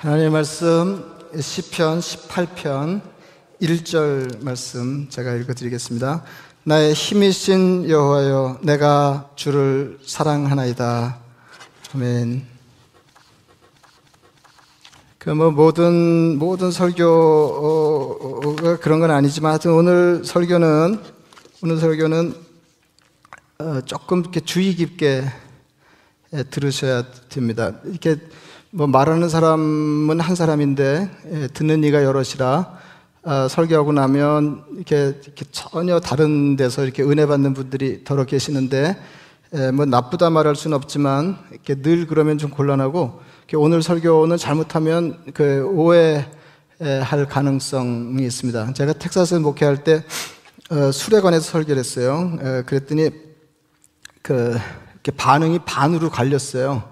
하나님의 말씀 시편 18편 1절 말씀 제가 읽어 드리겠습니다. 나의 힘이신 여호와여 내가 주를 사랑하나이다. 아멘. 그 뭐 모든 모든 설교가 그런 건 아니지만 하여튼 오늘 설교는 오늘 설교는 어, 조금 이렇게 주의 깊게 들으셔야 됩니다. 이렇게 뭐 말하는 사람은 한 사람인데 예, 듣는 이가 여럿이라 아, 설교하고 나면 이렇게, 이렇게, 전혀 다른 데서 이렇게 은혜 받는 분들이 더러 계시는데 예, 뭐 나쁘다 말할 수는 없지만 이렇게 늘 그러면 좀 곤란하고 오늘 설교는 잘못하면 그 오해할 가능성이 있습니다. 제가 텍사스 목회할 때 어, 술에 관해서 설교를 했어요. 에, 그랬더니 그 반응이 반으로 갈렸어요.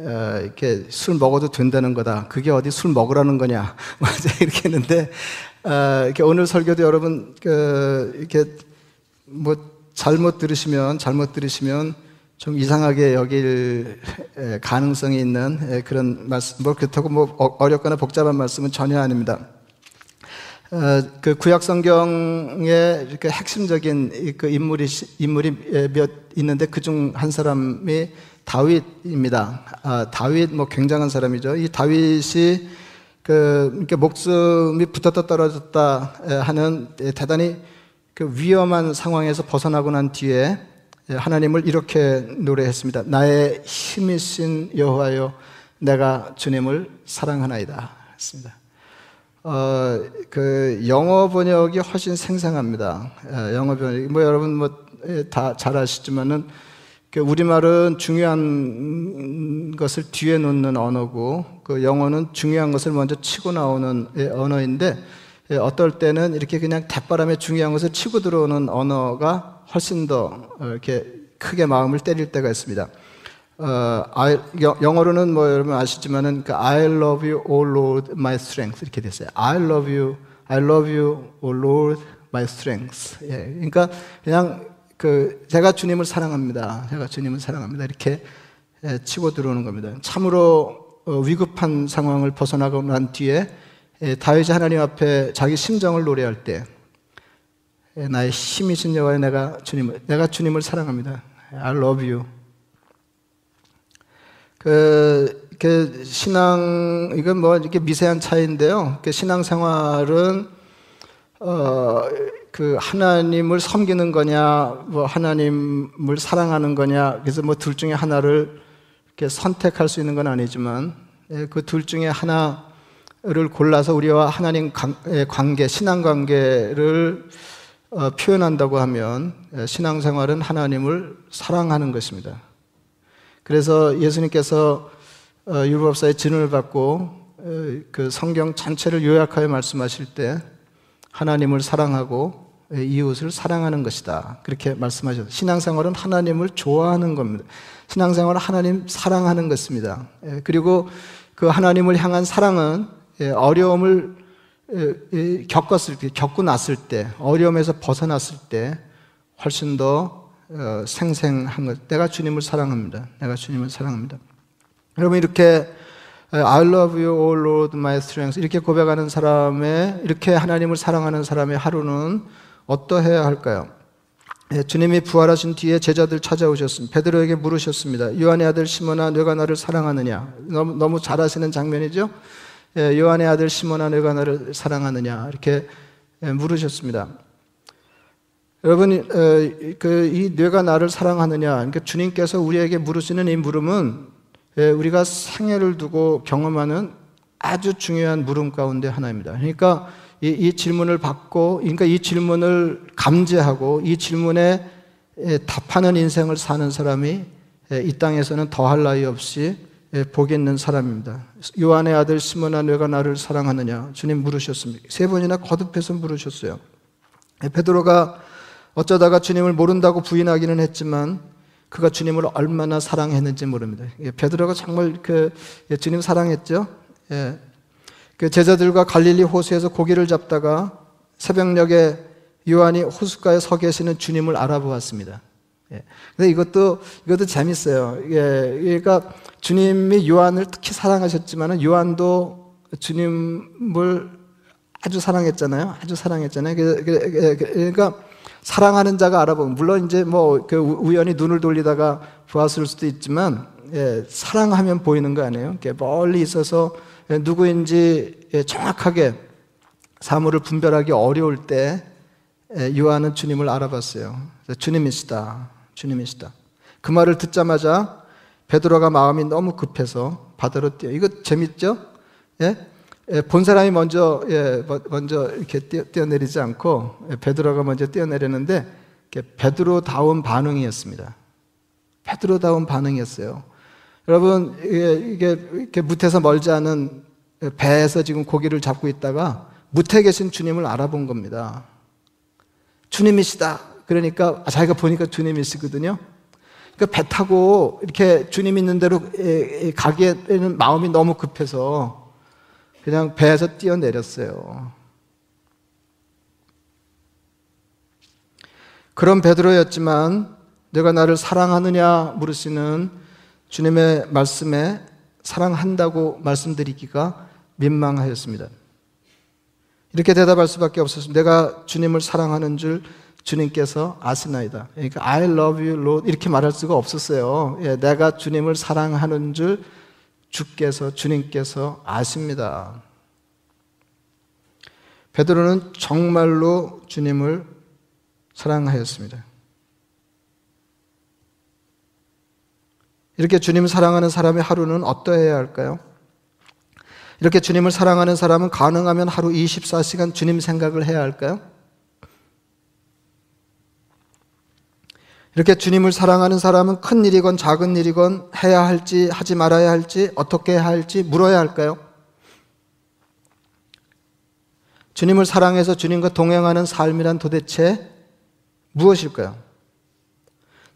어, 이렇게 술 먹어도 된다는 거다. 그게 어디 술 먹으라는 거냐. 이렇게 했는데 어, 이렇게 오늘 설교도 여러분 그 이렇게 뭐 잘못 들으시면 잘못 들으시면 좀 이상하게 여길 가능성이 있는 그런 말씀. 뭐 그렇다고 뭐 어, 어렵거나 복잡한 말씀은 전혀 아닙니다. 어, 그 구약 이렇게 핵심적인 그 인물이 인물이 몇 있는데 그 중 한 사람이 다윗입니다. 아, 다윗 뭐 굉장한 사람이죠. 이 다윗이 그 이렇게 목숨이 붙었다 떨어졌다 하는 대단히 그 위험한 상황에서 벗어나고 난 뒤에 하나님을 이렇게 노래했습니다. 나의 힘이신 여호와여, 내가 주님을 사랑하나이다. 했습니다. 어, 그 영어 번역이 훨씬 생생합니다. 영어 번역, 뭐 여러분 뭐 다 잘 아시지만은 그 우리말은 중요한 것을 뒤에 놓는 언어고 그 영어는 중요한 것을 먼저 치고 나오는 예, 언어인데 예, 어떨 때는 이렇게 그냥 대바람에 중요한 것을 치고 들어오는 언어가 훨씬 더 어, 이렇게 크게 마음을 때릴 때가 있습니다. 어, I, 영어로는 뭐 여러분 아시지만은 그 I love you, O Lord, my strength 이렇게 됐어요. I love you, I love you, O Lord, my strength. 예, 그러니까 그냥 그 제가 주님을 사랑합니다. 제가 주님을 사랑합니다. 이렇게 예, 치고 들어오는 겁니다. 참으로 어, 위급한 상황을 벗어나고 난 뒤에 예, 다윗이 하나님 앞에 자기 심정을 노래할 때 예, 나의 힘이신 여호와 내가 주님을 내가 주님을 사랑합니다. I love you. 그, 그 신앙 이건 뭐 이렇게 미세한 차이인데요. 그 신앙 생활은 어, 그 하나님을 섬기는 거냐, 뭐 하나님을 사랑하는 거냐, 그래서 뭐 둘 중에 하나를 이렇게 선택할 수 있는 건 아니지만 예, 그둘 중에 하나를 골라서 우리와 하나님 관계, 신앙 관계를 어, 표현한다고 하면 예, 신앙생활은 하나님을 사랑하는 것입니다. 그래서 예수님께서 어, 율법사의 진을 받고 그 성경 전체를 요약하여 말씀하실 때 하나님을 사랑하고 이웃을 사랑하는 것이다. 그렇게 말씀하셨어요. 신앙생활은 하나님을 좋아하는 겁니다. 신앙생활은 하나님 사랑하는 것입니다. 예, 그리고 그 하나님을 향한 사랑은 예, 어려움을 예, 겪었을 때, 겪고 났을 때, 어려움에서 벗어났을 때 훨씬 더 어, 생생한 것. 내가 주님을 사랑합니다. 내가 주님을 사랑합니다. 여러분 이렇게 I love you, O Lord, my strength 이렇게 고백하는 사람의 이렇게 하나님을 사랑하는 사람의 하루는 어떠해야 할까요? 예, 주님이 부활하신 뒤에 제자들 찾아오셨습니다. 베드로에게 물으셨습니다. 요한의 아들 시몬아, 너가 나를 사랑하느냐? 너무, 너무 잘 아시는 장면이죠? 예, 요한의 아들 시몬아, 너가 나를 사랑하느냐? 이렇게 예, 물으셨습니다. 여러분, 그이 뇌가 나를 사랑하느냐? 그러니까 주님께서 우리에게 물으시는 이 물음은 우리가 생애를 두고 경험하는 아주 중요한 물음 가운데 하나입니다. 그러니까 이, 이 질문을 받고, 그러니까 이 질문을 감지하고 이 질문에 답하는 인생을 사는 사람이 이 땅에서는 더할 나위 없이 복이 있는 사람입니다. 요한의 아들 시몬아 내가 나를 사랑하느냐 주님 물으셨습니다. 세 번이나 거듭해서 물으셨어요. 베드로가 어쩌다가 주님을 모른다고 부인하기는 했지만 그가 주님을 얼마나 사랑했는지 모릅니다. 베드로가 정말 그 주님 사랑했죠. 예. 그 제자들과 갈릴리 호수에서 고기를 잡다가 새벽녘에 요한이 호숫가에 서 계시는 주님을 알아보았습니다. 예. 근데 이것도 이것도 재밌어요. 예, 그러니까 주님이 요한을 특히 사랑하셨지만은 요한도 주님을 아주 사랑했잖아요. 아주 사랑했잖아요. 그, 그, 그, 그러니까 사랑하는 자가 알아보면 물론 이제 뭐그 우연히 눈을 돌리다가 보았을 수도 있지만 예, 사랑하면 보이는 거 아니에요. 멀리 있어서 누구인지 예, 정확하게 사물을 분별하기 어려울 때 예, 요한은 주님을 알아봤어요. 주님이시다. 주님이시다. 그 말을 듣자마자 베드로가 마음이 너무 급해서 바다로 뛰어. 이거 재밌죠? 예? 예, 본 사람이 먼저 예, 먼저 이렇게 뛰어, 내리지 않고 예, 베드로가 먼저 뛰어내렸는데 베드로다운 반응이었습니다. 베드로다운 반응이었어요. 여러분 이게, 이렇게 뭍에서 멀지 않은 배에서 지금 고기를 잡고 있다가 뭍에 계신 주님을 알아본 겁니다. 주님이시다. 그러니까 자기가 보니까 주님이시거든요. 그러니까 배 타고 이렇게 주님 있는 데로 가기에는 마음이 너무 급해서 그냥 배에서 뛰어내렸어요. 그런 베드로였지만 내가 나를 사랑하느냐 물으시는 주님의 말씀에 사랑한다고 말씀드리기가 민망하였습니다. 이렇게 대답할 수밖에 없었습니다. 내가 주님을 사랑하는 줄 주님께서 아시나이다. 그러니까 I love you, Lord 이렇게 말할 수가 없었어요. 예, 내가 주님을 사랑하는 줄 주께서 주님께서 아십니다. 베드로는 정말로 주님을 사랑하였습니다. 이렇게 주님을 사랑하는 사람의 하루는 어떠해야 할까요? 이렇게 주님을 사랑하는 사람은 가능하면 하루 24시간 주님 생각을 해야 할까요? 이렇게 주님을 사랑하는 사람은 큰 일이건 작은 일이건 해야 할지 하지 말아야 할지 어떻게 해야 할지 물어야 할까요? 주님을 사랑해서 주님과 동행하는 삶이란 도대체 무엇일까요?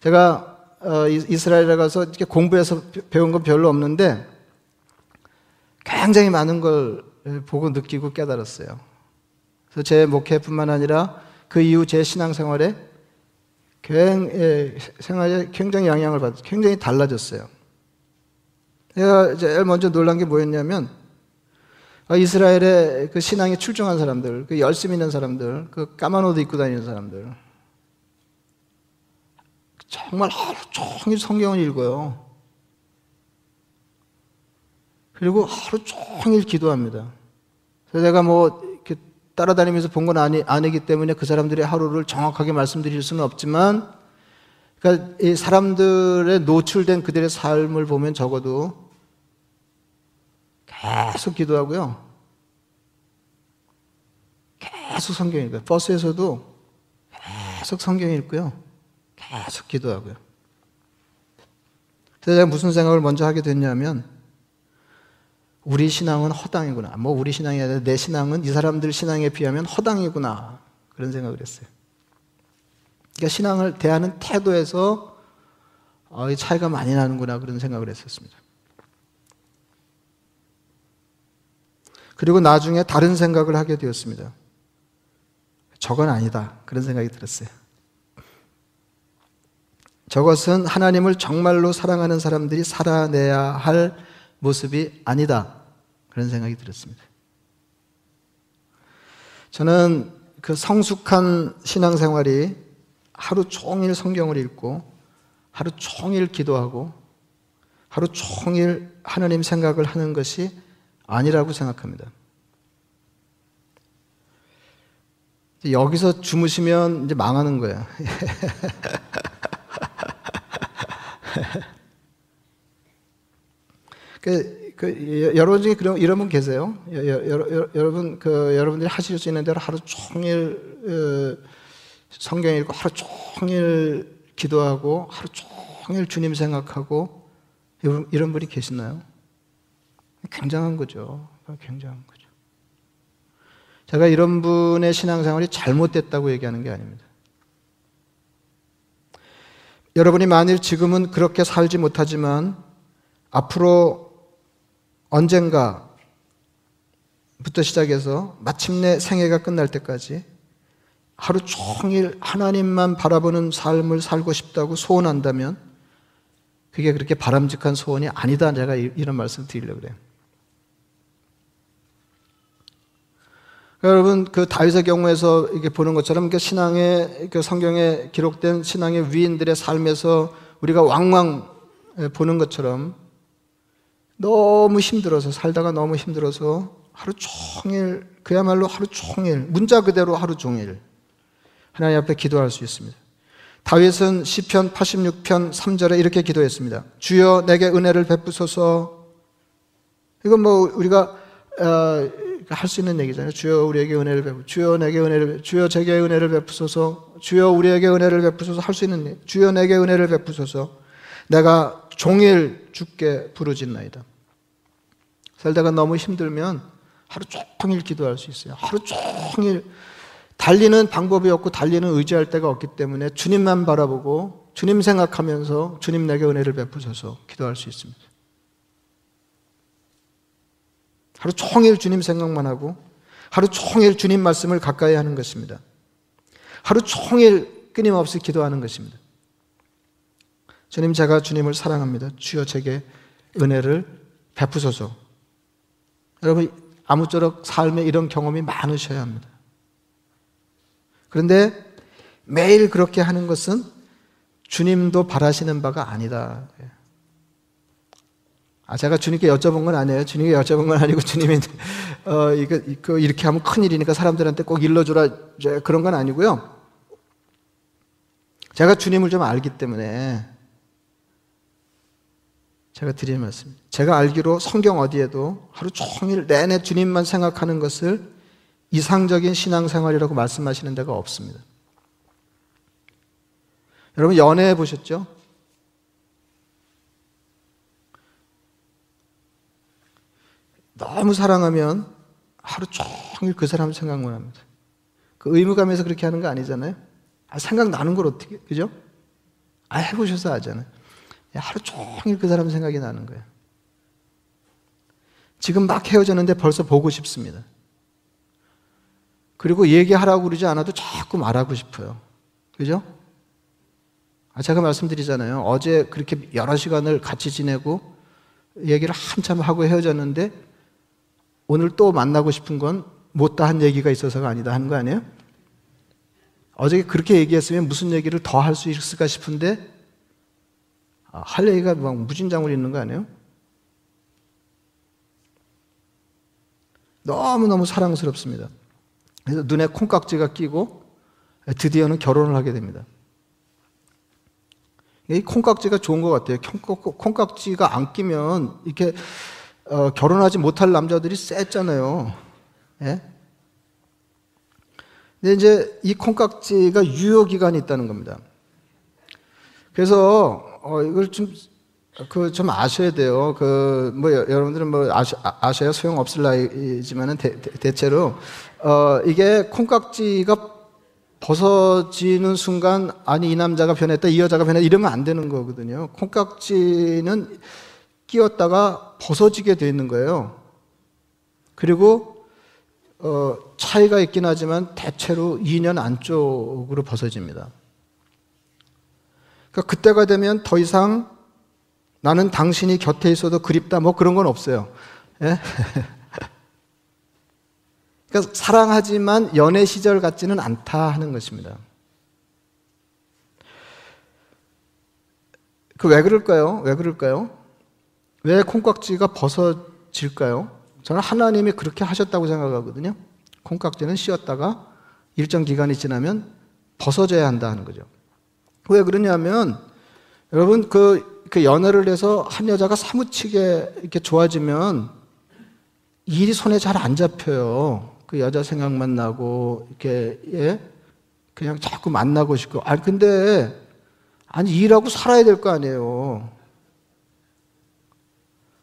제가 어, 이스라엘에 가서 이렇게 공부해서 배운 건 별로 없는데 굉장히 많은 걸 보고 느끼고 깨달았어요. 그래서 제 목회뿐만 아니라 그 이후 제 신앙생활에 생활에 굉장히 영향을 받, 굉장히 달라졌어요. 제가 제일 먼저 놀란 게 뭐였냐면 아, 이스라엘의 그 신앙에 출중한 사람들, 그 열심 있는 사람들, 그 까만 옷 입고 다니는 사람들, 정말 하루 종일 성경을 읽어요. 그리고 하루 종일 기도합니다. 그래서 제가 뭐 이렇게 따라다니면서 본 건 아니, 아니기 때문에 그 사람들의 하루를 정확하게 말씀드릴 수는 없지만, 그러니까 이 사람들의 노출된 그들의 삶을 보면 적어도 계속 기도하고요. 계속 성경 읽어요. 버스에서도 계속 성경 읽고요. 계속 기도하고요. 그래서 제가 무슨 생각을 먼저 하게 됐냐면, 우리 신앙은 허당이구나. 뭐 우리 신앙이 아니라 내 신앙은 이 사람들 신앙에 비하면 허당이구나. 그런 생각을 했어요. 그러니까 신앙을 대하는 태도에서 어, 차이가 많이 나는구나 그런 생각을 했었습니다. 그리고 나중에 다른 생각을 하게 되었습니다. 저건 아니다. 그런 생각이 들었어요. 저것은 하나님을 정말로 사랑하는 사람들이 살아내야 할 모습이 아니다. 그런 생각이 들었습니다. 저는 그 성숙한 신앙생활이 하루 종일 성경을 읽고 하루 종일 기도하고 하루 종일 하나님 생각을 하는 것이 아니라고 생각합니다. 여기서 주무시면 이제 망하는 거예요. 그, 그, 여러분 중에 그런, 이런 분 계세요? 여, 여, 여, 여 러분, 그, 여러분들이 하실 수 있는 대로 하루 종일, 어, 성경 읽고 하루 종일 기도하고 하루 종일 주님 생각하고 이런, 이런 분이 계시나요? 굉장한 거죠. 굉장한 거죠. 제가 이런 분의 신앙생활이 잘못됐다고 얘기하는 게 아닙니다. 여러분이 만일 지금은 그렇게 살지 못하지만 앞으로 언젠가부터 시작해서 마침내 생애가 끝날 때까지 하루 종일 하나님만 바라보는 삶을 살고 싶다고 소원한다면 그게 그렇게 바람직한 소원이 아니다. 제가 이런 말씀 드리려고 그래요. 여러분 그 다윗의 경우에서 이게 보는 것처럼 그 신앙의 그 성경에 기록된 신앙의 위인들의 삶에서 우리가 왕왕 보는 것처럼 너무 힘들어서 살다가 너무 힘들어서 하루 종일 그야말로 하루 종일 문자 그대로 하루 종일 하나님 앞에 기도할 수 있습니다. 다윗은 시편 86편 3절에 이렇게 기도했습니다. 주여 내게 은혜를 베푸소서. 이건 뭐 우리가 어, 할 수 있는 얘기잖아요. 주여 우리에게 은혜를 베푸. 주여 내게 은혜를 주여 제게 은혜를 베푸소서. 주여 우리에게 은혜를 베푸소서 할 수 있는 일. 주여 내게 은혜를 베푸소서. 내가 종일 죽게 부르짖나이다. 살다가 너무 힘들면 하루 종일 기도할 수 있어요. 하루 종일 달리는 방법이 없고 달리는 의지할 데가 없기 때문에 주님만 바라보고 주님 생각하면서 주님 내게 은혜를 베푸셔서 기도할 수 있습니다. 하루 종일 주님 생각만 하고 하루 종일 주님 말씀을 가까이 하는 것입니다. 하루 종일 끊임없이 기도하는 것입니다. 주님 제가 주님을 사랑합니다. 주여 제게 은혜를 베푸소서. 여러분 아무쪼록 삶에 이런 경험이 많으셔야 합니다. 그런데 매일 그렇게 하는 것은 주님도 바라시는 바가 아니다. 아, 제가 주님께 여쭤본 건 아니에요. 주님께 여쭤본 건 아니고 주님이 어, 이거, 이거 이렇게 하면 큰일이니까 사람들한테 꼭 일러주라 그런 건 아니고요. 제가 주님을 좀 알기 때문에 제가 드리는 말씀입니다. 제가 알기로 성경 어디에도 하루 종일 내내 주님만 생각하는 것을 이상적인 신앙생활이라고 말씀하시는 데가 없습니다. 여러분 연애해 보셨죠? 너무 사랑하면 하루 종일 그 사람 생각만 합니다. 그 의무감에서 그렇게 하는 거 아니잖아요. 아, 생각나는 걸 어떻게, 그죠? 아, 해보셔서 아잖아요. 하루 종일 그 사람 생각이 나는 거예요. 지금 막 헤어졌는데 벌써 보고 싶습니다. 그리고 얘기하라고 그러지 않아도 자꾸 말하고 싶어요. 그죠? 아, 제가 말씀드리잖아요. 어제 그렇게 여러 시간을 같이 지내고 얘기를 한참 하고 헤어졌는데 오늘 또 만나고 싶은 건 못다 한 얘기가 있어서가 아니다 하는 거 아니에요? 어제 그렇게 얘기했으면 무슨 얘기를 더 할 수 있을까 싶은데 아, 할 얘기가 막 무진장으로 있는 거 아니에요? 너무너무 사랑스럽습니다. 그래서 눈에 콩깍지가 끼고 드디어는 결혼을 하게 됩니다. 이 콩깍지가 좋은 것 같아요. 콩깍지가 안 끼면 이렇게 어, 결혼하지 못할 남자들이 셌잖아요. 예? 근데 이제 이 콩깍지가 유효 기간이 있다는 겁니다. 그래서 어, 이걸 좀 그 좀 아셔야 돼요. 그 뭐 여러분들은 뭐 아셔, 아셔야 소용 없을 나이지만은 대, 대 체로 어, 이게 콩깍지가 벗어지는 순간 아니 이 남자가 변했다 이 여자가 변했다 이러면 안 되는 거거든요. 콩깍지는 끼었다가 벗어지게 되어 있는 거예요. 그리고 어, 차이가 있긴 하지만 대체로 2년 안쪽으로 벗어집니다. 그러니까 그때가 되면 더 이상 나는 당신이 곁에 있어도 그립다 뭐 그런 건 없어요. 예? 그러니까 사랑하지만 연애 시절 같지는 않다 하는 것입니다. 그 왜 그럴까요? 왜 그럴까요? 왜 콩깍지가 벗어질까요? 저는 하나님이 그렇게 하셨다고 생각하거든요. 콩깍지는 씌었다가 일정 기간이 지나면 벗어져야 한다 는 거죠. 왜 그러냐면 여러분 그, 그 연애를 해서 한 여자가 사무치게 이렇게 좋아지면 일이 손에 잘 안 잡혀요. 그 여자 생각만 나고 이렇게 예? 그냥 자꾸 만나고 싶고 아 근데 아니 일하고 살아야 될 거 아니에요.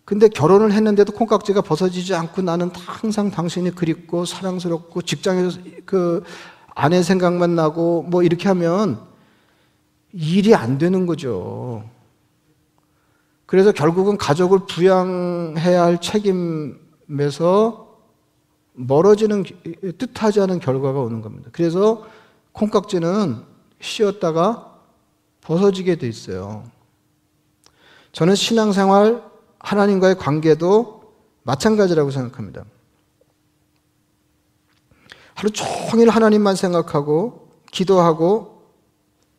근데 결혼을 했는데도 콩깍지가 벗어지지 않고 나는 항상 당신이 그립고 사랑스럽고 직장에서 그 아내 생각만 나고 뭐 이렇게 하면 일이 안 되는 거죠. 그래서 결국은 가족을 부양해야 할 책임에서 멀어지는 뜻하지 않은 결과가 오는 겁니다. 그래서 콩깍지는 씌었다가 벗어지게 돼 있어요. 저는 신앙생활, 하나님과의 관계도 마찬가지라고 생각합니다. 하루 종일 하나님만 생각하고 기도하고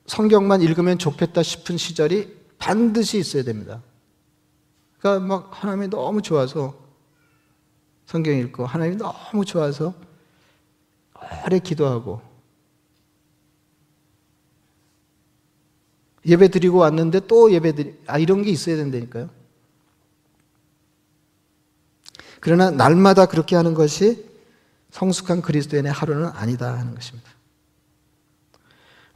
성경만 읽으면 좋겠다 싶은 시절이 반드시 있어야 됩니다. 그러니까 막 하나님이 너무 좋아서 성경 읽고 하나님이 너무 좋아서 오래 기도하고 예배 드리고 왔는데 또 예배 드리 아 이런 게 있어야 된다니까요. 그러나 날마다 그렇게 하는 것이 성숙한 그리스도인의 하루는 아니다 하는 것입니다.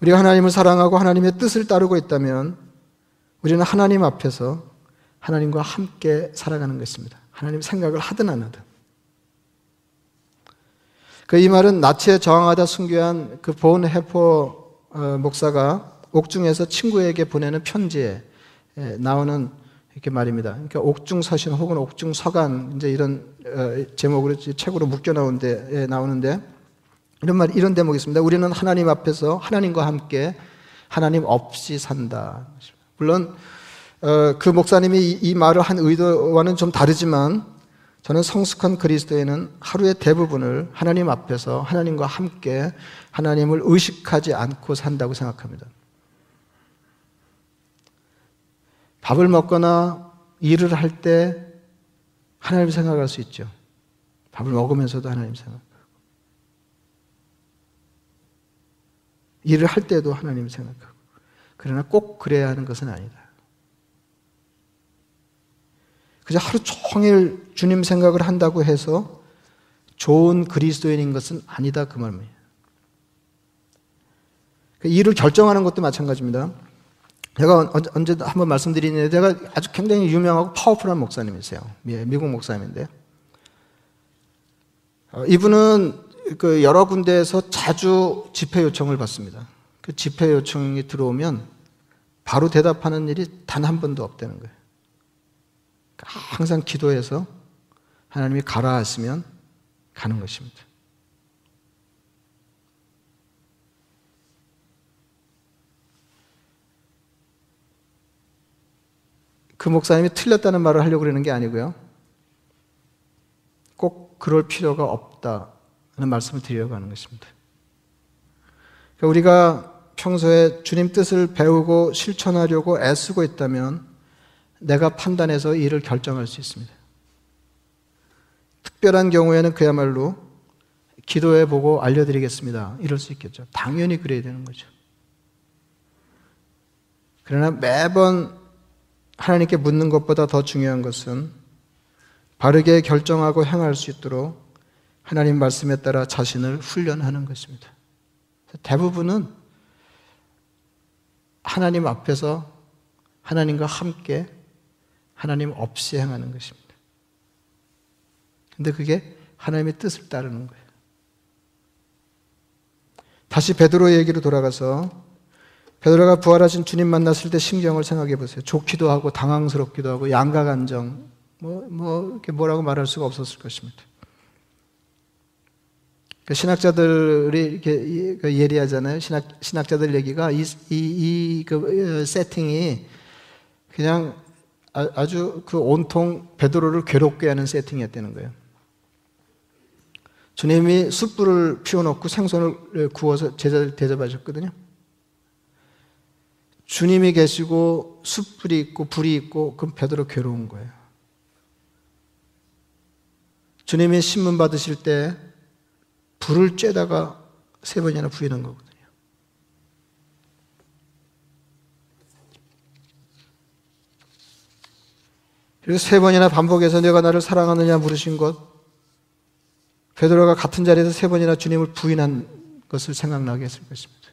우리가 하나님을 사랑하고 하나님의 뜻을 따르고 있다면 우리는 하나님 앞에서 하나님과 함께 살아가는 것입니다. 하나님 생각을 하든 안 하든. 그 이 말은 나치에 저항하다 순교한 그 본 해포 어, 목사가 옥중에서 친구에게 보내는 편지에 나오는 이렇게 말입니다. 그러니까 옥중 서신 혹은 옥중 서간 이제 이런 어, 제목으로 책으로 묶여 나오는데 나오는데 이런 말 이런 대목이 있습니다. 우리는 하나님 앞에서 하나님과 함께 하나님 없이 산다. 물론 어, 그 목사님이 이 말을 한 의도와는 좀 다르지만 저는 성숙한 그리스도인은 하루의 대부분을 하나님 앞에서 하나님과 함께 하나님을 의식하지 않고 산다고 생각합니다. 밥을 먹거나 일을 할 때 하나님 생각할 수 있죠. 밥을 먹으면서도 하나님 생각. 일을 할 때도 하나님 생각하고. 그러나 꼭 그래야 하는 것은 아니다. 그저 하루 종일 주님 생각을 한다고 해서 좋은 그리스도인인 것은 아니다 그 말이에요. 그 일을 결정하는 것도 마찬가지입니다. 제가 언제 한번 말씀드리는데 제가 아주 굉장히 유명하고 파워풀한 목사님이세요. 미국 목사님인데 어, 이분은 그 여러 군데에서 자주 집회 요청을 받습니다. 그 집회 요청이 들어오면 바로 대답하는 일이 단 한 번도 없다는 거예요. 그러니까 항상 기도해서 하나님이 가라 하시면 가는 것입니다. 그 목사님이 틀렸다는 말을 하려고 그러는 게 아니고요. 꼭 그럴 필요가 없다는 말씀을 드리려고 하는 것입니다. 그러니까 우리가 평소에 주님 뜻을 배우고 실천하려고 애쓰고 있다면 내가 판단해서 일을 결정할 수 있습니다. 특별한 경우에는 그야말로 기도해 보고 알려드리겠습니다. 이럴 수 있겠죠. 당연히 그래야 되는 거죠. 그러나 매번 하나님께 묻는 것보다 더 중요한 것은 바르게 결정하고 행할 수 있도록 하나님 말씀에 따라 자신을 훈련하는 것입니다. 대부분은 하나님 앞에서 하나님과 함께 하나님 없이 행하는 것입니다. 근데 그게 하나님의 뜻을 따르는 거예요. 다시 베드로 얘기로 돌아가서 베드로가 부활하신 주님 만났을 때 심경을 생각해 보세요. 좋기도 하고 당황스럽기도 하고 양가 감정 뭐, 뭐 이렇게 뭐라고 말할 수가 없었을 것입니다. 그 신학자들이 이렇게 그 예리하잖아요. 신학 신학자들 얘기가 이이그 어, 세팅이 그냥 아, 아주 그 온통 베드로를 괴롭게 하는 세팅이었다는 거예요. 주님이 숯불을 피워놓고 생선을 구워서 제자들 대접하셨거든요. 주님이 계시고 숯불이 있고 불이 있고 그럼 베드로 괴로운 거예요. 주님이 신문 받으실 때 불을 쬐다가 세 번이나 부인한 거거든요. 그리고 세 번이나 반복해서 내가 나를 사랑하느냐 물으신 것, 베드로가 같은 자리에서 세 번이나 주님을 부인한 것을 생각나게 했을 것입니다.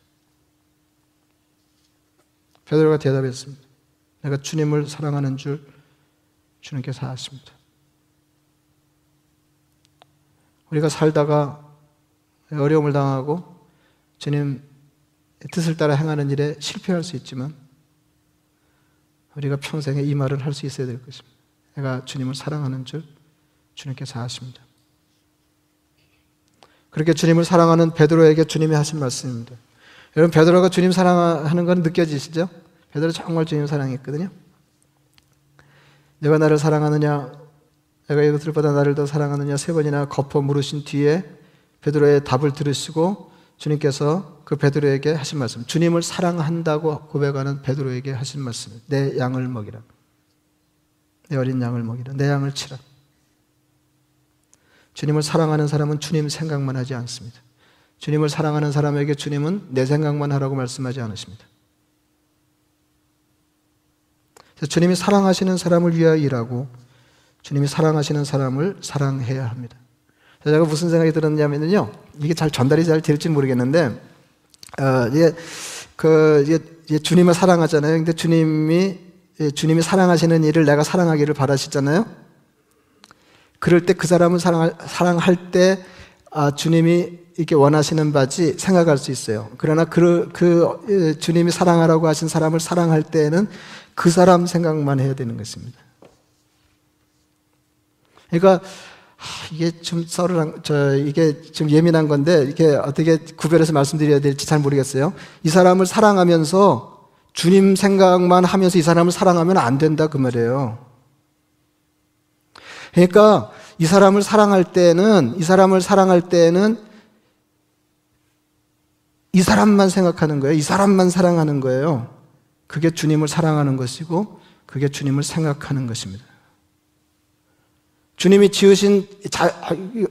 베드로가 대답했습니다. 내가 주님을 사랑하는 줄 주님께서 아십니다. 우리가 살다가 어려움을 당하고 주님 뜻을 따라 행하는 일에 실패할 수 있지만 우리가 평생에 이 말을 할 수 있어야 될 것입니다. 내가 주님을 사랑하는 줄 주님께서 아십니다. 그렇게 주님을 사랑하는 베드로에게 주님이 하신 말씀입니다. 여러분 베드로가 주님 사랑하는 건 느껴지시죠? 베드로 정말 주님 사랑했거든요. 내가 나를 사랑하느냐, 내가 이것들보다 나를 더 사랑하느냐 세 번이나 거퍼 물으신 뒤에 베드로의 답을 들으시고 주님께서 그 베드로에게 하신 말씀, 주님을 사랑한다고 고백하는 베드로에게 하신 말씀, 내 양을 먹이라, 내 어린 양을 먹이라, 내 양을 치라. 주님을 사랑하는 사람은 주님 생각만 하지 않습니다. 주님을 사랑하는 사람에게 주님은 내 생각만 하라고 말씀하지 않으십니다. 주님이 사랑하시는 사람을 위하여 일하고 주님이 사랑하시는 사람을 사랑해야 합니다. 제가 무슨 생각이 들었냐면요. 이게 잘 전달이 잘 될지 모르겠는데, 어, 이게, 그, 이게 주님을 사랑하잖아요. 근데 주님이, 예, 주님이 사랑하시는 일을 내가 사랑하기를 바라시잖아요. 그럴 때 그 사람을 사랑할, 사랑할 때, 아, 주님이 이렇게 원하시는 바지 생각할 수 있어요. 그러나 그, 그 예, 주님이 사랑하라고 하신 사람을 사랑할 때에는 그 사람 생각만 해야 되는 것입니다. 그러니까 이게 좀 썰을 저 이게 좀 예민한 건데 이게 어떻게 구별해서 말씀드려야 될지 잘 모르겠어요. 이 사람을 사랑하면서 주님 생각만 하면서 이 사람을 사랑하면 안 된다 그 말이에요. 그러니까 이 사람을 사랑할 때는 이 사람을 사랑할 때는 이 사람만 생각하는 거예요. 이 사람만 사랑하는 거예요. 그게 주님을 사랑하는 것이고 그게 주님을 생각하는 것입니다. 주님이 지으신 자,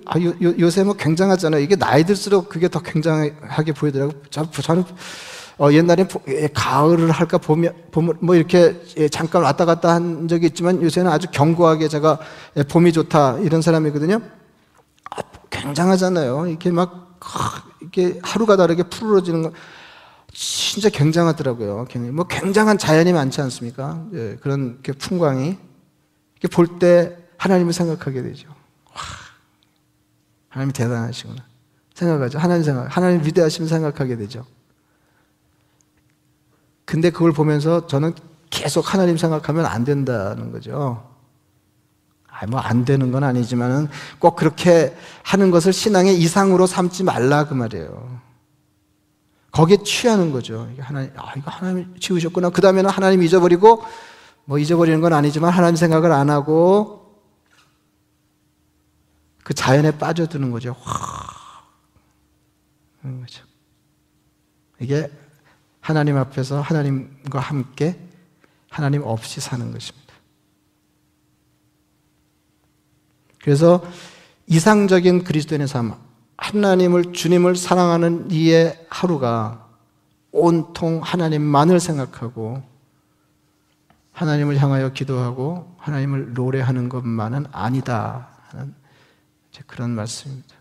아, 요, 요새 뭐 굉장하잖아요. 이게 나이 들수록 그게 더 굉장하게 보이더라고요. 저는 어, 옛날에 예, 가을을 할까 봄이, 봄, 뭐 이렇게 예, 잠깐 왔다 갔다 한 적이 있지만 요새는 아주 견고하게 제가 예, 봄이 좋다 이런 사람이거든요. 아, 굉장하잖아요. 이렇게 막 이렇게 하루가 다르게 푸르러지는 거. 진짜 굉장하더라고요. 뭐 굉장한 자연이 많지 않습니까? 예, 그런 풍광이 볼 때 하나님을 생각하게 되죠. 와, 하나님이 대단하시구나 생각하죠. 하나님 생각, 하나님 위대하시면 생각하게 되죠. 근데 그걸 보면서 저는 계속 하나님 생각하면 안 된다는 거죠. 아, 뭐 안 되는 건 아니지만은 꼭 그렇게 하는 것을 신앙의 이상으로 삼지 말라 그 말이에요. 거기에 취하는 거죠. 이게 하나님, 아, 이거 하나님 지으셨구나. 그 다음에는 하나님 잊어버리고, 뭐 잊어버리는 건 아니지만 하나님 생각을 안 하고, 그 자연에 빠져드는 거죠. 확. 이게 하나님 앞에서 하나님과 함께 하나님 없이 사는 것입니다. 그래서 이상적인 그리스도인의 삶, 하나님을 주님을 사랑하는 이의 하루가 온통 하나님만을 생각하고 하나님을 향하여 기도하고 하나님을 노래하는 것만은 아니다 하는 그런 말씀입니다.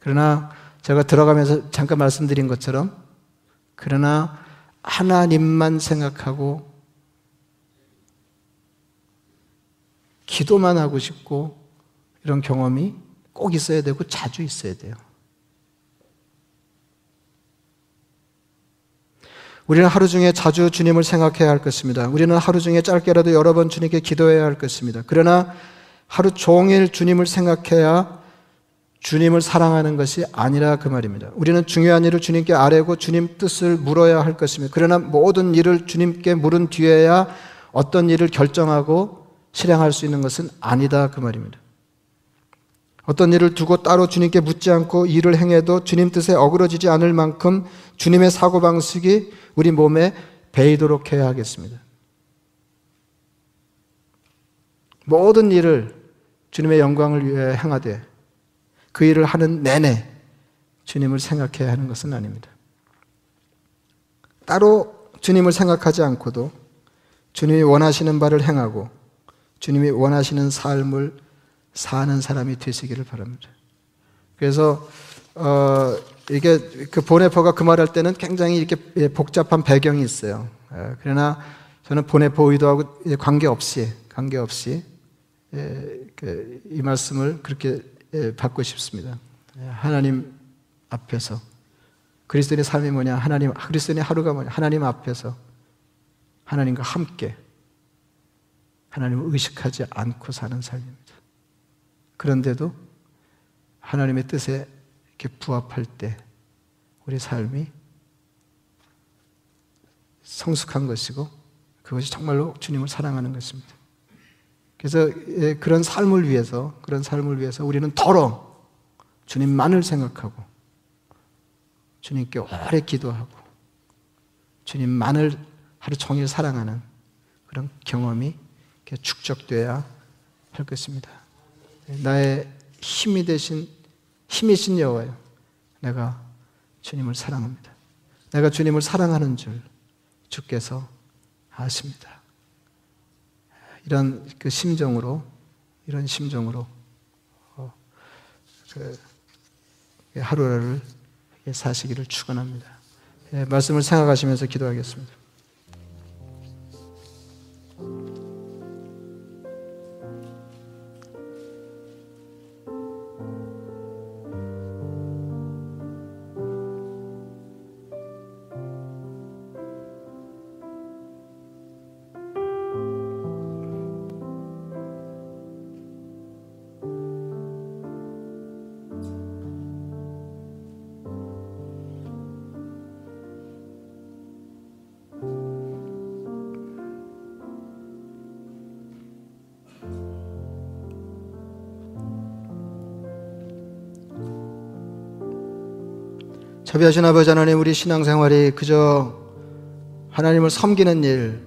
그러나 제가 들어가면서 잠깐 말씀드린 것처럼 그러나 하나님만 생각하고 기도만 하고 싶고 이런 경험이 꼭 있어야 되고 자주 있어야 돼요. 우리는 하루 중에 자주 주님을 생각해야 할 것입니다. 우리는 하루 중에 짧게라도 여러 번 주님께 기도해야 할 것입니다. 그러나 하루 종일 주님을 생각해야 주님을 사랑하는 것이 아니라 그 말입니다. 우리는 중요한 일을 주님께 아뢰고 주님 뜻을 물어야 할 것입니다. 그러나 모든 일을 주님께 물은 뒤에야 어떤 일을 결정하고 실행할 수 있는 것은 아니다 그 말입니다. 어떤 일을 두고 따로 주님께 묻지 않고 일을 행해도 주님 뜻에 어그러지지 않을 만큼 주님의 사고방식이 우리 몸에 배이도록 해야 하겠습니다. 모든 일을 주님의 영광을 위해 행하되 그 일을 하는 내내 주님을 생각해야 하는 것은 아닙니다. 따로 주님을 생각하지 않고도 주님이 원하시는 바를 행하고 주님이 원하시는 삶을 사는 사람이 되시기를 바랍니다. 그래서 어, 이게 그 보네퍼가 그 말할 때는 굉장히 이렇게 예, 복잡한 배경이 있어요. 예, 그러나 저는 보네퍼 의도하고 관계 없이 관계 없이 예, 그 이 말씀을 그렇게 받고 싶습니다. 하나님 앞에서 그리스도인의 삶이 뭐냐? 하나님 그리스도인의 하루가 뭐냐? 하나님 앞에서 하나님과 함께 하나님을 의식하지 않고 사는 삶입니다. 그런데도 하나님의 뜻에 이렇게 부합할 때 우리 삶이 성숙한 것이고 그것이 정말로 주님을 사랑하는 것입니다. 그래서 예, 그런 삶을 위해서 그런 삶을 위해서 우리는 더러 주님만을 생각하고 주님께 오래 기도하고 주님만을 하루 종일 사랑하는 그런 경험이 축적돼야 할 것입니다. 나의 힘이 되신 힘이신 여호와요. 내가 주님을 사랑합니다. 내가 주님을 사랑하는 줄 주께서 아십니다. 이런 그 심정으로 이런 심정으로 어, 그 하루하루를 사시기를 축원합니다. 예, 말씀을 생각하시면서 기도하겠습니다. 자비하신 아버지 하나님 우리 신앙생활이 그저 하나님을 섬기는 일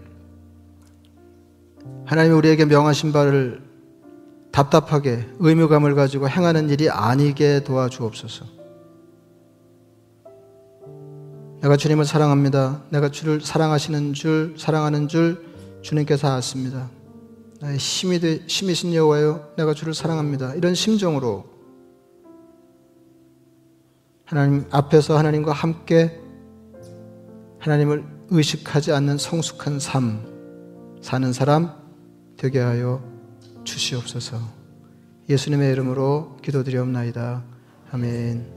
하나님이 우리에게 명하신 바를 답답하게 의무감을 가지고 행하는 일이 아니게 도와주옵소서. 내가 주님을 사랑합니다. 내가 주를 사랑하시는 줄, 사랑하는 줄 주님께서 아십니다. 나의 힘이 되, 힘이신 여호와요. 내가 주를 사랑합니다. 이런 심정으로 하나님 앞에서 하나님과 함께 하나님을 의식하지 않는 성숙한 삶 사는 사람 되게 하여 주시옵소서. 예수님의 이름으로 기도드리옵나이다. 아멘.